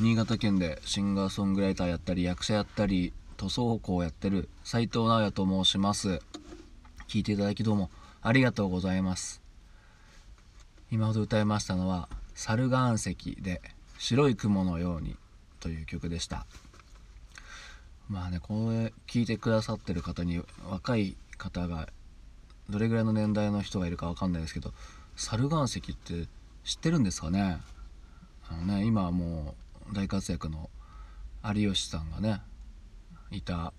新潟県でシンガーソングライターやったり役者やったり塗装工をやってる斉藤直也と申します。聞いていただきどうもありがとうございます。今ほど歌いましたのは「猿岩石」で「白い雲のように」という曲でした。まあねこれ聞いてくださってる方に若い方がどれぐらいの年代の人がいるかわかんないですけど猿岩石って知ってるんですかね？あのね今はもう大活躍の有吉さんがねいた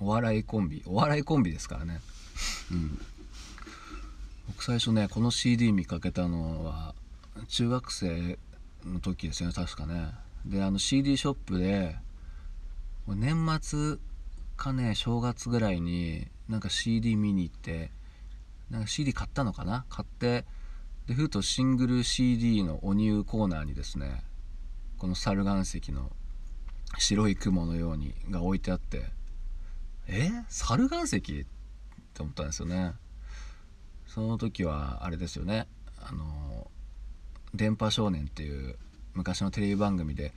お笑いコンビお笑いコンビですからね。うん。僕最初ねこの CD 見かけたのは中学生の時ですよね確かね。であの CD ショップで年末かね正月ぐらいになんか CD 見に行ってなんか CD 買ったのかな？買ってでふとシングル CD のお入コーナーにですねこの猿岩石の「白い雲のように」が置いてあってえ？猿岩石？って思ったんですよね。その時はあれですよね。あの「電波少年」っていう昔のテレビ番組で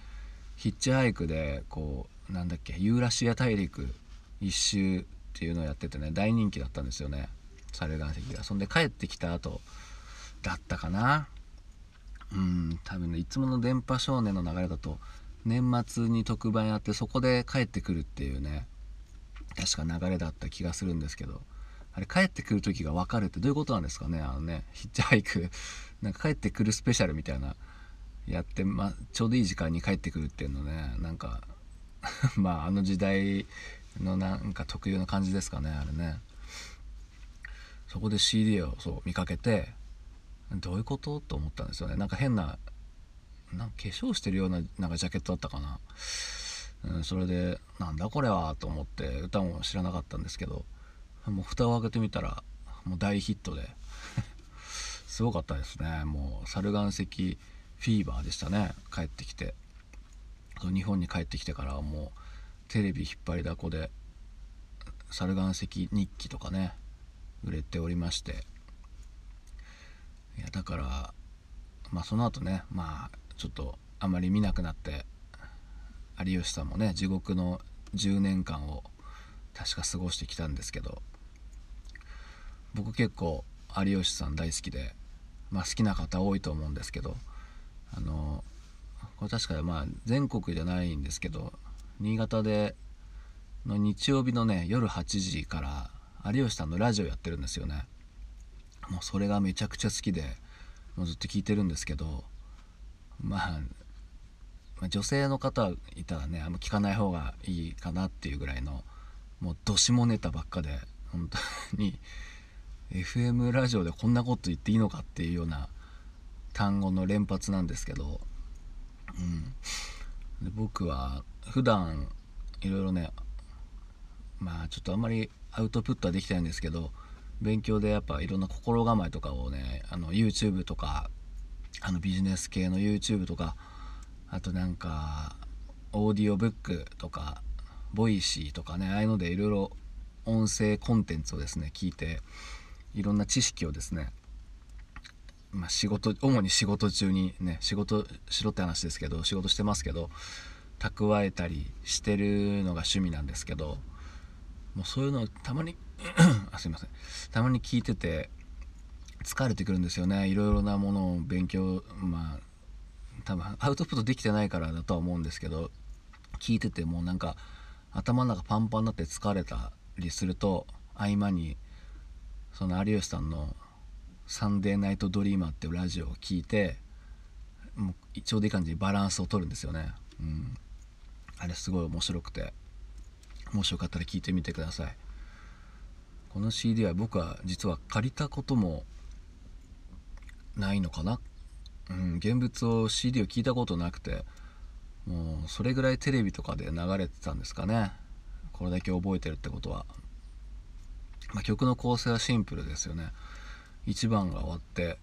ヒッチハイクでこうなんだっけユーラシア大陸一周っていうのをやっててね大人気だったんですよね。猿岩石が。そんで帰ってきた後だったかな。うん多分ねいつもの電波少年の流れだと年末に特番やってそこで帰ってくるっていうね確か流れだった気がするんですけどあれ帰ってくる時が分かるってどういうことなんですかねあのねヒッチハイク なんか帰ってくるスペシャルみたいなやって、ま、ちょうどいい時間に帰ってくるっていうのねなんか まああの時代のなんか特有の感じですかねあれね。そこで CD をそう見かけてどういうこと？と思ったんですよね。なんか変ななんか化粧してるようななんかジャケットだったかな、うん、それでなんだこれはと思って歌も知らなかったんですけどもう蓋を開けてみたらもう大ヒットで すごかったですね。もう猿岩石フィーバーでしたね。帰ってきて。日本に帰ってきてからはもうテレビ引っ張りだこで猿岩石日記とかね売れておりまして。いやだからまあその後ねまあちょっとあまり見なくなって有吉さんもね地獄の10年間を確か過ごしてきたんですけど僕結構有吉さん大好きで、まあ、好きな方多いと思うんですけどあのこれ確かまあ全国じゃないんですけど新潟での日曜日のね夜8時から有吉さんのラジオやってるんですよね。もうそれがめちゃくちゃ好きでもうずっと聞いてるんですけど、まあ、まあ、女性の方いたらねあんま聞かない方がいいかなっていうぐらいのもうどしもネタばっかで本当に FM ラジオでこんなこと言っていいのかっていうような単語の連発なんですけど、うん、で僕は普段いろいろねまあちょっとあんまりアウトプットはできてないんですけど勉強でやっぱいろんな心構えとかをねあの YouTube とかあのビジネス系の YouTube とかあとなんかオーディオブックとか Voicy とかねああいうのでいろいろ音声コンテンツをですね聞いていろんな知識をですねまあ、仕事主に仕事中にね仕事しろって話ですけど仕事してますけど蓄えたりしてるのが趣味なんですけどもうそういうのをたまに あすいません。たまに聞いてて疲れてくるんですよね。いろいろなものを勉強まあ多分アウトプットできてないからだとは思うんですけど聞いててもうなんか頭の中パンパンになって疲れたりすると合間にその有吉さんの「サンデーナイトドリーマー」っていうラジオを聞いてもうちょうどいい感じにバランスを取るんですよね。うん、あれすごい面白くて。もしよかったら聞いてみてください。この CD は僕は実は借りたこともないのかな、うん、現物を CD を聞いたことなくてもうそれぐらいテレビとかで流れてたんですかね。これだけ覚えてるってことは、まあ、曲の構成はシンプルですよね。1番が終わって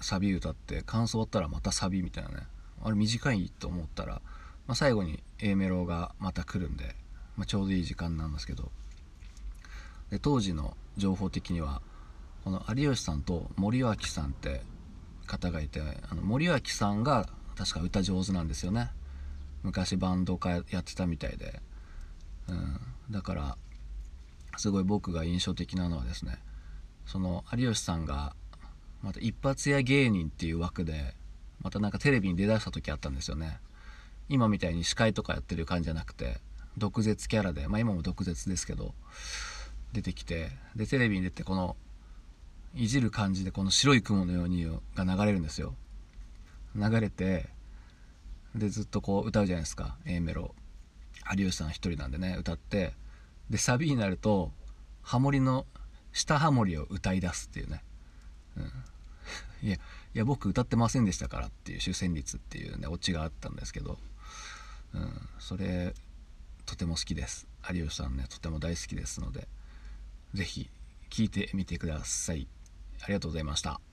サビ歌って感想終わったらまたサビみたいなね。あれ短いと思ったら、まあ、最後に A メロがまた来るんで、まあ、ちょうどいい時間なんですけど。で当時の情報的にはこの有吉さんと森脇さんって方がいてあの森脇さんが確か歌上手なんですよね。昔バンドかやってたみたいで、うん、だからすごい僕が印象的なのはですねその有吉さんがまた一発屋芸人っていう枠でまたなんかテレビに出だした時あったんですよね。今みたいに司会とかやってる感じじゃなくて毒舌キャラでまあ今も毒舌ですけど出てきてでテレビに出てこのいじる感じでこの白い雲のようにが流れるんですよ。流れてでずっとこう歌うじゃないですか A メロ。有吉さん一人なんでね歌って。でサビになるとハモリの下ハモリを歌い出すっていうね、うん、いやいや僕歌ってませんでしたからっていう主旋律っていうねオチがあったんですけど、うん、それとても好きです。有吉さんねとても大好きですので是非聴いてみてください。ありがとうございました。